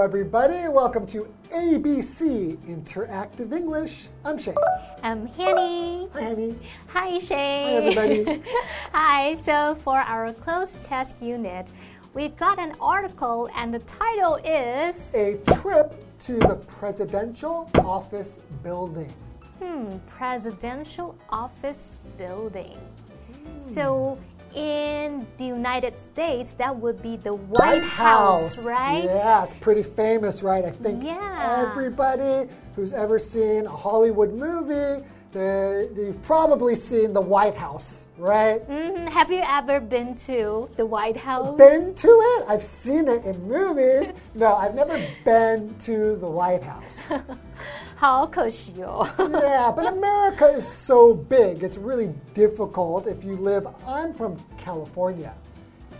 Hello, everybody. Welcome to ABC Interactive English. I'm Shane. I'm Hanny. Hi, Hanny. Hi, Shane. Hi, everybody. Hi. So, for our cloze test unit, we've got an article, and the title is A trip to the presidential office building. Hmm, Presidential Office Building. So, in the United States, that would be the White, House, right? Yeah, it's pretty famous, right? I think Yeah. everybody who's ever seen a Hollywood movie, they, they've probably seen the White House, right? Mhm. Have you ever been to the White House? Been to it? I've seen it in movies. No, I've never been to the White House. 好可惜哦。 yeah, but America is so big. It's really difficult if you live. I'm from California,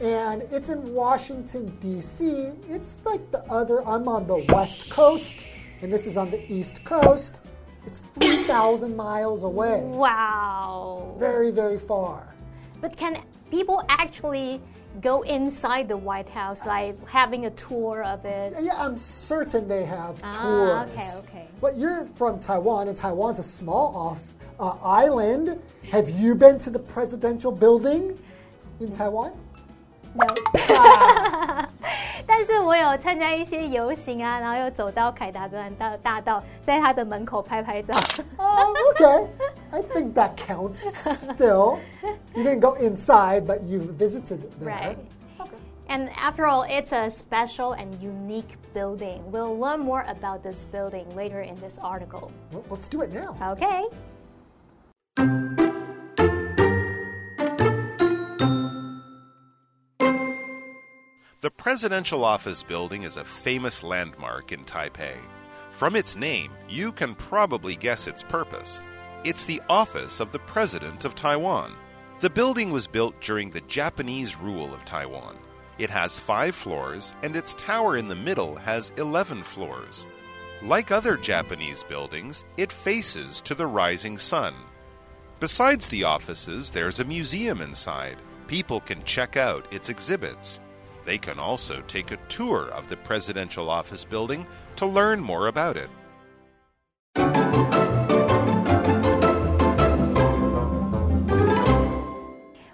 and it's in Washington, D.C. It's like the other, I'm on the West Coast, and this is on the East Coast. It's 3,000 miles away. wow. Very, very far. But can people actually go inside the White House, like having a tour of it? Yeah, I'm certain they have Ah, tours. okay, okay. But you're from Taiwan, and Taiwan's a small off uh, island. Have you been to the presidential building in Taiwan? No. 但是我有参加一些游行啊，然后又走到凯达格兰大大道，在他的门口拍拍照。 Oh, okay. I think that counts still. You didn't go inside, but you visited there. Right. And after all, it's a special and unique building. We'll learn more about this building later in this article. Well, let's do it now. Okay. Presidential Office Building is a famous landmark in Taipei. From its name, you can probably guess its purpose. It's the office of the President of Taiwan. The building was built during the Japanese rule of Taiwan. It has five floors, and its tower in the middle has 11 floors. Like other Japanese buildings, it faces to the rising sun. Besides the offices, there's a museum inside. People can check out its exhibits. They can also take a tour of the presidential office building to learn more about it.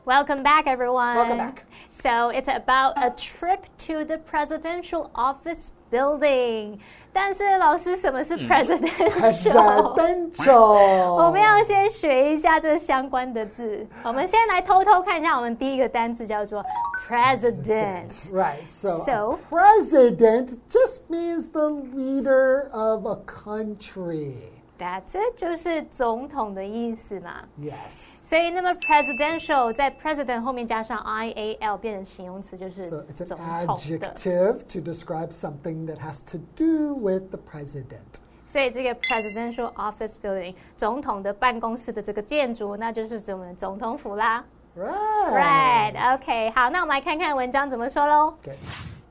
Welcome back, everyone. Welcome back. So it's about a trip to the presidential office building. 但是老师，什么是 presidential？、 Presidential. 我们要先学一下这相关的字。我们先来偷偷看一下，我们第一个单词叫做 president。 Right. So, So? a president just means the leader of a country. That's it，就是总统的意思嘛。Yes. 所以，那么 presidential 在 president 后面加上 i a l 变成形容词，就是 So it's 总 an 统的。adjective to describe something that has to do with the president. 所以这个 presidential office building 总统的办公室的这个建筑，那就是指我们的总统府啦。Right. Right. OK，好，那我们来看看文章怎么说喽。Okay.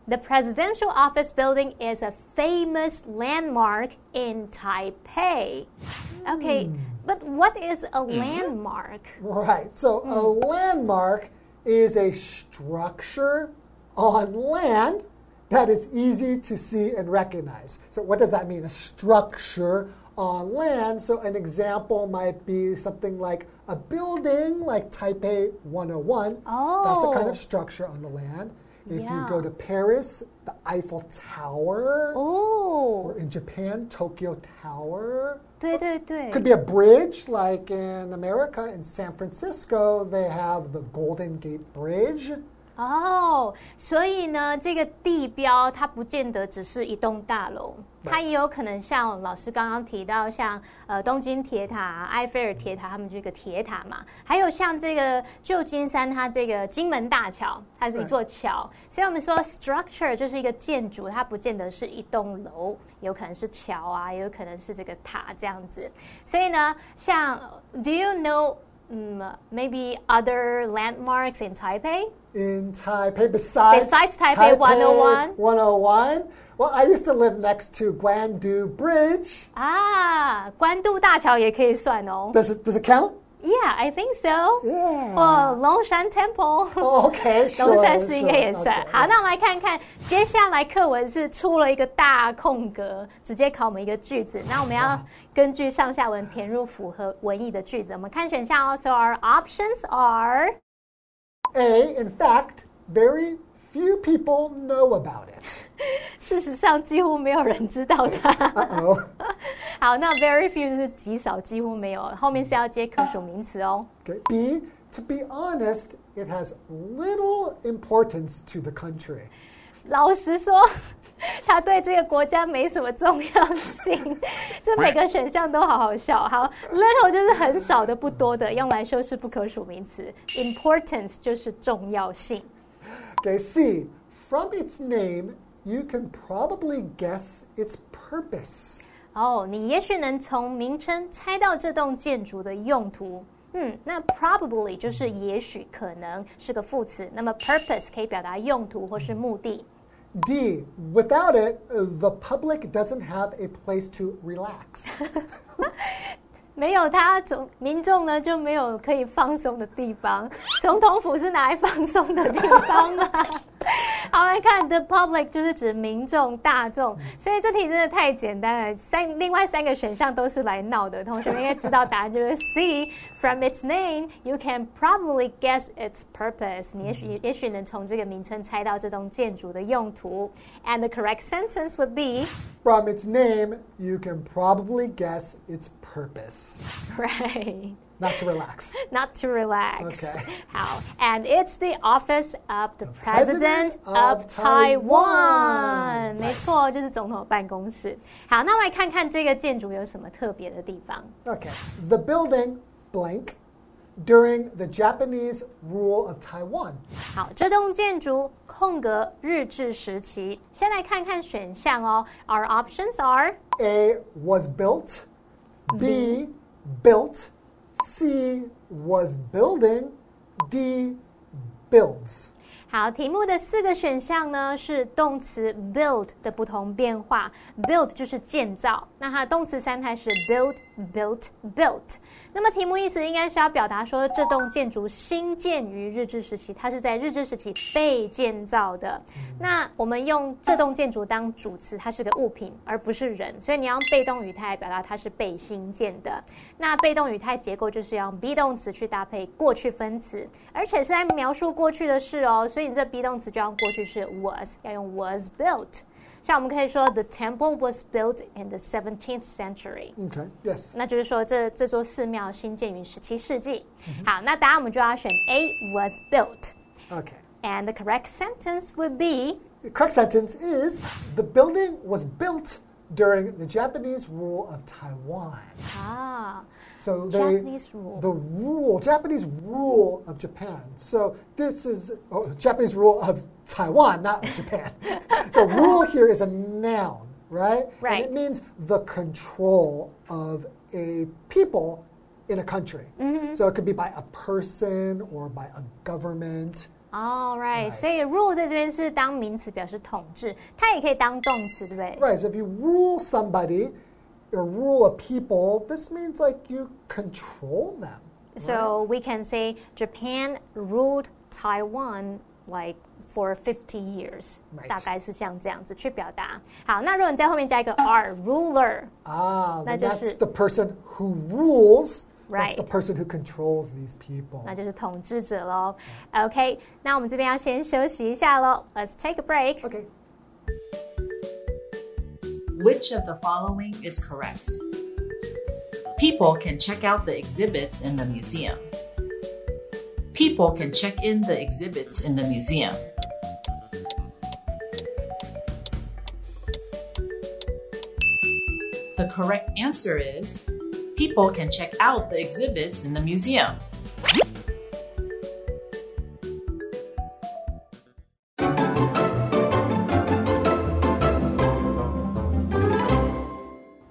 The presidential office building is a famous landmark in Taipei. Okay, hmm. but what is a mm-hmm. landmark? Right. So hmm. a landmark is a structure on land that is easy to see and recognize. So what does that mean? A structure on land. So an example might be something like a building like Taipei 101. Oh. That's a kind Oh. of structure on the land. If you Yeah. go to Paris, the Eiffel Tower. Oh, Or in Japan, Tokyo Tower. 对对对 Could be a bridge, like in America, in San Francisco, they have the Golden Gate Bridge. 哦，所以呢，这个地标它不见得只是一栋大楼，它也有可能像老师刚刚提到，像呃东京铁塔、埃菲尔铁塔，他们这个铁塔嘛，还有像这个旧金山它这个金门大桥，它是一座桥，所以我们说 structure 就是一个建筑，它不见得是一栋楼，有可能是桥啊，也有可能是这个塔这样子。所以呢，像 Do you know？嗯、m a y b e other landmarks in Taipei? In Taipei, besides, Besides Taipei 101? 101. Well, I used to live next to Guandu Bridge. 啊，关渡大桥也可以算哦。 Does it, does it count? Yeah, I think so. Yeah. 哦，龙山 Temple。 Oh, okay, sure. 龙山寺应该 sure, 也算。 okay. 好，那我们来看看，接下来课文是出了一个大空格，直接考我们一个句子。那我们要根据上下文填入符合文意的句子。我们看选项哦。So our options are A, in fact, very few people know about it. 事实上几乎没有人知道它。 Uh-oh. 好，那 very few 就是极少，几乎没有，后面是要接可数名词哦。 Okay. B, to be honest, it has little importance to the country. 老实说，他对这个国家没什么重要性。这每个选项都好好笑。好，little 就是很少的、不多的，用来修饰不可数名词。importance 就是重要性。Okay, C, from its name, you can probably guess its purpose. 哦，你也许能从名称猜到这栋建筑的用途。嗯，那 probably 就是也许、可能是个副词。那么 purpose 可以表达用途或是目的。D, without it，the public doesn't have a place to relax. 没有他，总民众呢就没有可以放松的地方。总统府是拿来放松的地方吗？好来看，the public 就是指民众、大众，所以这题真的太简单了。三另外三个选项都是来闹的，同学们应该知道答案就是 C。From its name, you can probably guess its purpose。你也许也许能从这个名称猜到这栋建筑的用途。And the correct sentence would be From its name, you can probably guess its purpose. right. Not to relax. not to relax. Okay. 好，and it's the office of the president President of of Taiwan. Taiwan. 没错，就是总统办公室。好，那我来看看这个建筑有什么特别的地方。 Okay. The building blank during the Japanese rule of Taiwan. 好，这栋建筑空格日治时期。先来看看选项哦。Our options are A was built, B built, C was building, D builds. 好，题目的四个选项呢是动词 build 的不同变化。build 就是建造，那它的动词三态是 build、built、built。那么题目意思应该是要表达说，这栋建筑新建于日治时期，它是在日治时期被建造的。那我们用这栋建筑当主词，它是个物品，而不是人，所以你要用被动语态表达它是被新建的。那被动语态结构就是要用 be 动词去搭配过去分词，而且是在描述过去的事哦，所以你这 be 动词就要用过去式 was，要用 was built。像我们可以说 The temple was built in the 17th century。 Okay. Yes. 那就是说这这座寺庙新建于十七世纪。好，那答案我们就要选 A was built。 Okay. And the correct sentence would be The correct sentence is the building was built during the Japanese rule of Taiwan. 啊 So they Japanese rule. the rule Japanese rule of Japan. So this is oh, Japanese rule of Taiwan, not of Japan. so rule here is a noun, right? Right. And it means the control of a people in a country. Mm-hmm. So it could be by a person or by a government. All right， Right 所以 rule 在这边是当名词表示统治，它也可以当动词，对不对 Right. So if you rule somebody or rule a people, this means like you control them. So we can say Japan ruled Taiwan like for 50 years，、 Right. 大概是像这样子去表达。好，那如果你在后面加一个 r ruler， Ah, then 那就是 that's the person who rules. Right. That's the person who controls these people. 那就是统治者喽。OK，那我们这边要先休息一下喽。Let's take a break。 Okay. Which of the following is correct? People can check out the exhibits in the museum. People can check in the exhibits in the museum. The correct answer is people can check out the exhibits in the museum.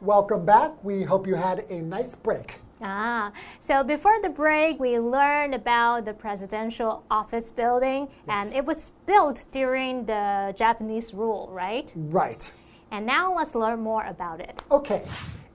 Welcome back. We hope you had a nice break. Ah, so before the break, we learned about the presidential office building, and it was built during the Japanese rule, right? Right. And now let's learn more about it. Okay.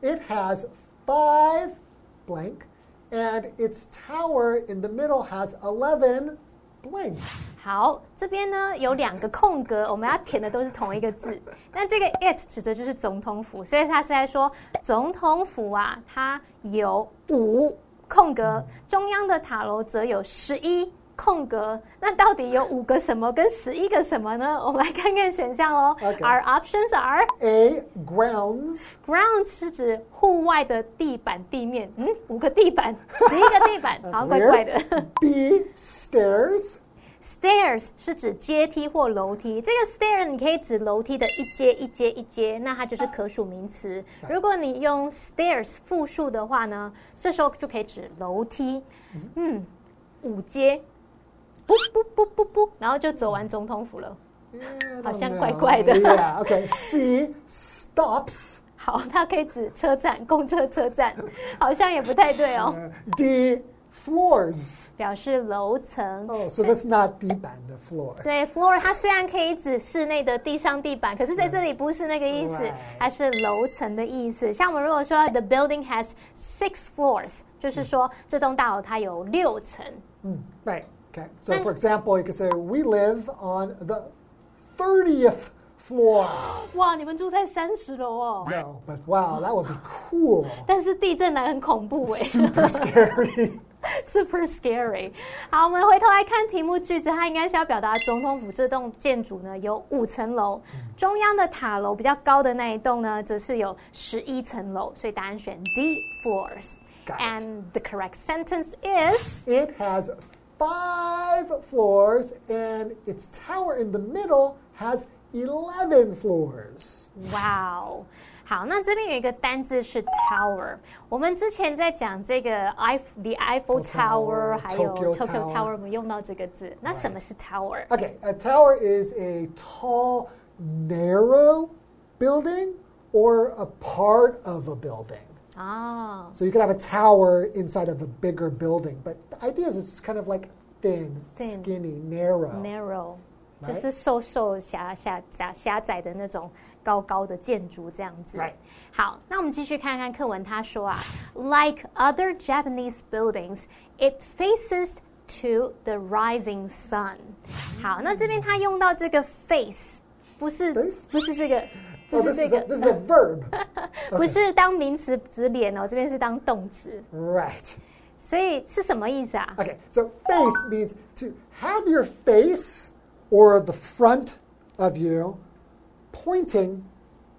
It has five blank and its tower in the middle has 11 blank. 好，这边呢有两个空格，我们要填的都是同一个字。那这个 it 指的就是总统府，所以它是在说总统府啊，它有五空格，中央的塔楼则有十一空格。那到底有五个什么跟十一个什么呢？我们来看看选项哦。Okay. Our options are A. Grounds. ground 是指户外的地板地面，嗯，五个地板，十一个地板，好怪怪的。B. Stairs. Stairs 是指阶梯或楼梯，这个 stair 你可以指楼梯的一阶一阶一阶，那它就是可数名词。如果你用 stairs 复数的话呢，这时候就可以指楼梯。嗯，五阶，不不不不不，然后就走完总统府了，好像怪怪的。OK，C stops。好，它可以指车站、公车车站，好像也不太对哦。D floors 表示楼层。哦，所以那是拿地板的 floor。对，floor 它虽然可以指室内的地上地板，可是在这里不是那个意思，它是楼层的意思。像我们如果说 The building has six floors，就是说这栋大楼它有六层。嗯，对。Okay. So, for example, you could say we live on the 30th floor. 哇，你们住在三十楼哦， No, but wow, that would be cool. 但是地震来很恐怖哎 Super scary. ，super scary。好，我们回头来看题目句子，它应该是要表达总统府这栋建筑呢有五层楼，中央的塔楼比较高的那一栋呢，则是有十一层楼，所以答案选 D floors。 Got it. And the correct sentence is It has five floors, and its tower in the middle has 11 floors. 哇哦。好，那这边有一个单字是 tower。我们之前在讲这个 Eiff the Eiffel Tower， Tower，还有 Tokyo Tokyo Tower Tower，我们用到这个字。那什么是 tower？ Okay, a tower is a tall, narrow building or a part of a building. 哦， So you could have a tower inside of a bigger building, but the idea is it's kind of like thin, Thin. skinny, narrow. narrow， Right 就是瘦瘦狭狭狭狭窄的那种高高的建筑这样子。 Right 好，那我们继续看看课文，他说啊，Like other Japanese buildings, it faces to the rising sun。好，那这边他用到这个 face，不是 Face？不是这个， Oh, 不 this 是 is 这 a, 个 this，is a verb. 不是当名词指脸哦，这边是当动词， right. 所以是什么意思啊？ Okay, so face means to have your face or the front of you pointing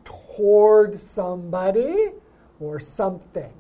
toward somebody or something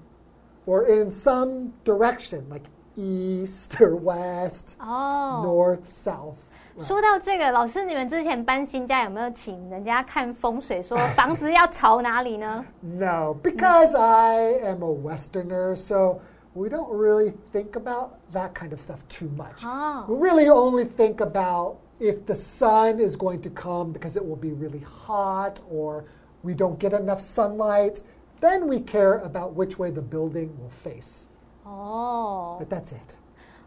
or in some direction, like east or west, 哦。 north, south. 说到这个，老师，你们之前搬新家有没有请人家看风水，说房子要朝哪里呢？ No, because I am a Westerner, so we don't really think about that kind of stuff too much. Oh. We really only think about if the sun is going to come because it will be really hot or we don't get enough sunlight. Then we care about which way the building will face. 哦， But that's it.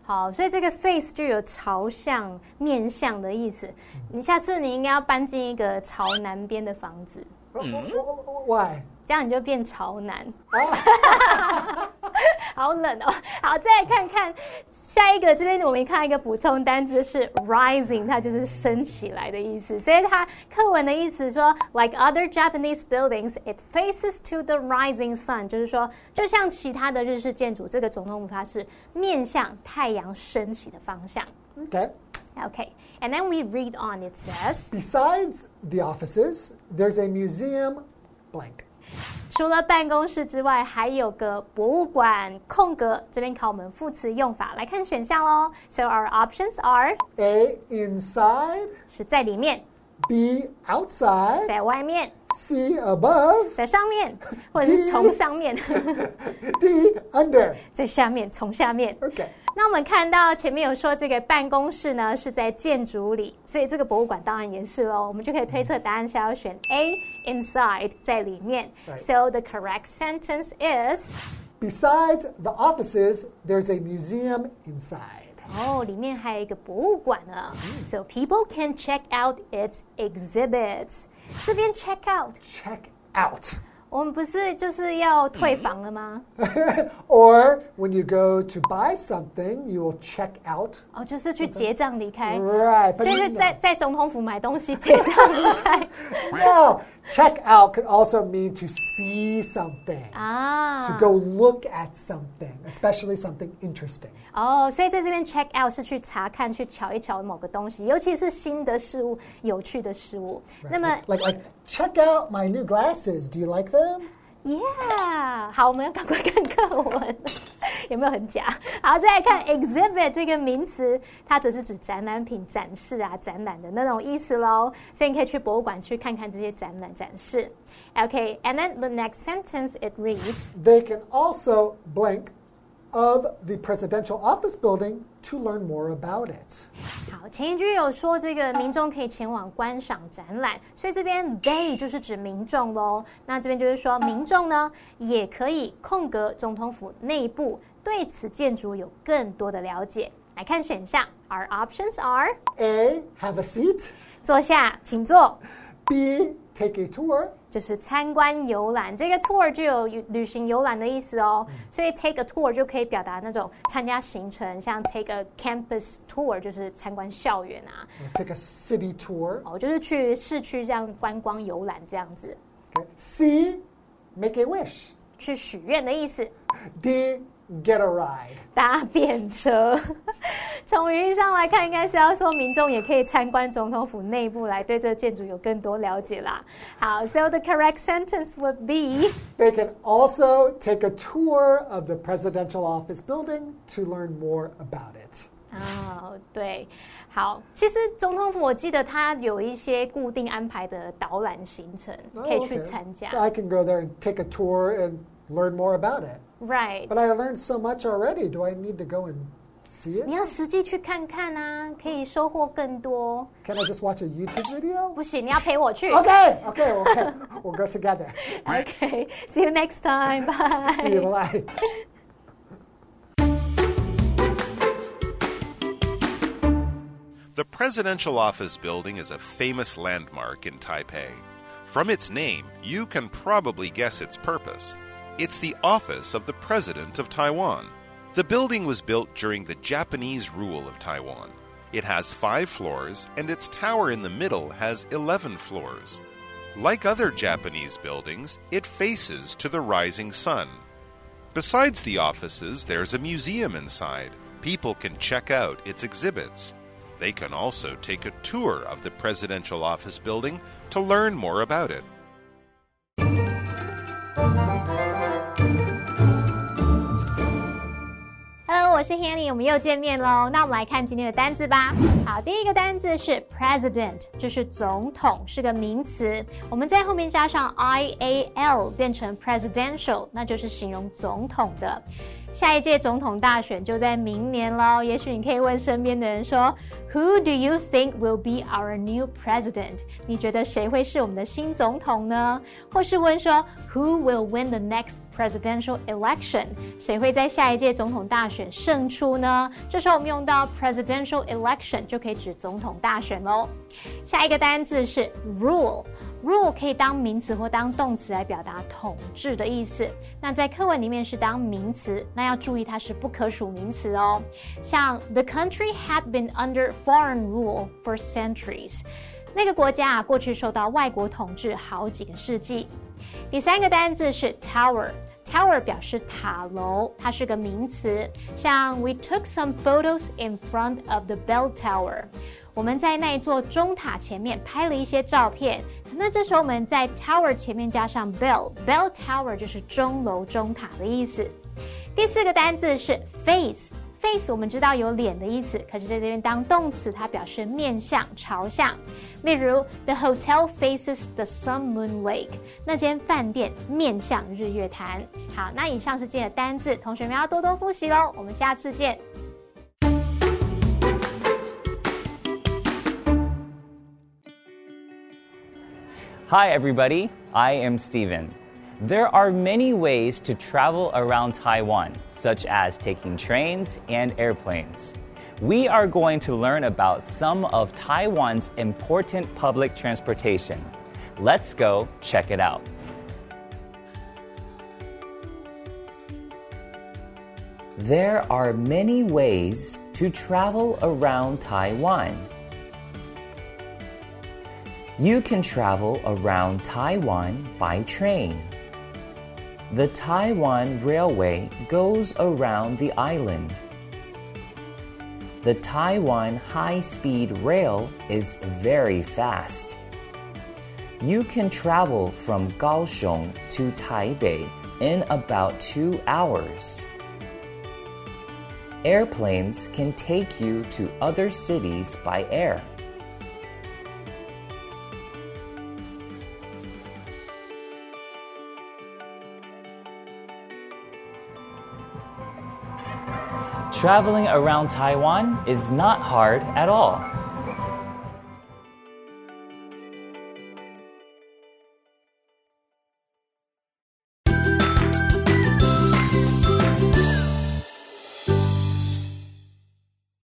好，所以这个 face 就有朝向、面向的意思。你下次你应该要搬进一个朝南边的房子，Oh, oh, oh, oh, Why? 这样你就变朝南。好冷哦！好，再来看看下一个，这边我们看到一个补充单词是 rising，它就是升起来的意思。所以它课文的意思说，like other Japanese buildings, it faces to the rising sun，就是说，就像其他的日式建筑，这个总统府它是面向太阳升起的方向。 Okay. Okay, and then we read on. It says. Besides the offices, there's a museum blank. 除了办公室之外，还有个博物馆。空格这边考我们副词用法，来看选项喽。So our options are A, inside. 是在里面，B, outside. 在外面， C, above. 在上面，或者是从上面， D, under. 在下面，从下面。 Okay. 那我们看到前面有说这个办公室呢是在建筑里，所以这个博物馆当然也是喽。我们就可以推测答案是要选 A inside 在里面。 Right. So the correct sentence is Besides the offices, there's a museum inside. 哦，里面还有一个博物馆呢。So people can check out its exhibits。这边 check out，Check out. 我们不是就是要退房了吗？or when you go to buy something, you will check out. 哦，就是去结账离开。Right. 所 But 以是在在总统府买东西结账离开 no, check out could also mean to see something. 啊 To go look at something, especially something interesting. 哦，所以在这边 check out 是去查看、去瞧一瞧某个东西，尤其是新的事物、有趣的事物。 Right? 那么 like, like, check out my new glasses. Do you like them? Yeah，好，我们要赶快看课文，有没有很假？好，再来看 exhibit 这个名词，它则是指展览品、展示啊、展览的那种意思喽。所以你可以去博物馆去看看这些展览展示。Okay，and then the next sentence it reads. They can also blank of the presidential office building to learn more about it. 好，前一句有说这个民众可以前往观赏展览，所以这边 they 就是指民众喽。那这边就是说民众呢也可以空格总统府内部对此建筑有更多的了解。来看选项，Our options are A, have a seat. 坐下，请坐，B, take a tour. 就是参观游览。这个 tour 就有旅行游览的意思哦，所以 take a tour 就可以表达那种参加行程，像 take a campus tour 就是参观校园啊。Take a city tour. 哦，就是去市区这样观光游览这样子. C, make a wish. 去许愿的意思。D, get a ride. 搭便车，从语义上来看，应该是要说民众也可以参观总统府内部，来对这个建筑有更多了解啦。好，so the correct sentence would be They can also take a tour of the presidential office building to learn more about it. 哦，对，好，其实总统府我记得它有一些固定安排的导览行程， Oh, 可以去 okay. 参加 So I can go there and take a tour and learn more about it. ，right？ But I learned so much already. Do I need to go and see it? 你要实际去看看啊，可以收获更多。 Can I just watch a YouTube video? 不行，你要陪我去。 Okay, okay, okay. we'll go together. Okay. See you next time. Bye. See you. Bye. The Presidential Office Building is a famous landmark in Taipei. From its name, you can probably guess its purpose. It's the office of the President of Taiwan. The building was built during the Japanese rule of Taiwan. It has five floors, and its tower in the middle has 11 floors. Like other Japanese buildings, it faces to the rising sun. Besides the offices, there's a museum inside. People can check out its exhibits. They can also take a tour of the presidential office building to learn more about it. 是 Hanny，我们又见面喽。那我们来看今天的单字吧。好，第一个单字是 president，就是总统，是个名词。我们在后面加上 i a l，变成 presidential，那就是形容总统的。下一届总统大选就在明年喽，也许你可以问身边的人说，Who do you think will be our new president？你觉得谁会是我们的新总统呢？或是问说，Who will win the next presidential election？谁会在下一届总统大选胜出呢？这时候我们用到 presidential election 就可以指总统大选喽。下一个单字是 rule。Rule 可以当名词或当动词来表达统治的意思。那在课文里面是当名词，那要注意它是不可数名词哦。像 The country had been under foreign rule for centuries，那个国家啊过去受到外国统治好几个世纪。第三个单字是 tower。Tower 表示塔楼，它是个名词。像 We took some photos in front of the bell tower。我们在那一座钟塔前面拍了一些照片。那这时候我们在 tower 前面加上 bell，bell tower 就是钟楼、钟塔的意思。第四个单字是 face。face 我们知道有脸的意思，可是在这边当动词，它表示面向、朝向。例如，The hotel faces the Sun Moon Lake。那间饭店面向日月潭。好，那以上是今天的单字，同学们要多多复习喽。我们下次见。Hi, everybody. I am Steven. There are many ways to travel around Taiwan, such as taking trains and airplanes. We are going to learn about some of Taiwan's important public transportation. Let's go check it out. There are many ways to travel around Taiwan. You can travel around Taiwan by train. The Taiwan Railway goes around the island. The Taiwan High Speed Rail is very fast. You can travel from Kaohsiung to Taipei in about two hours. Airplanes can take you to other cities by air. Traveling around Taiwan is not hard at all.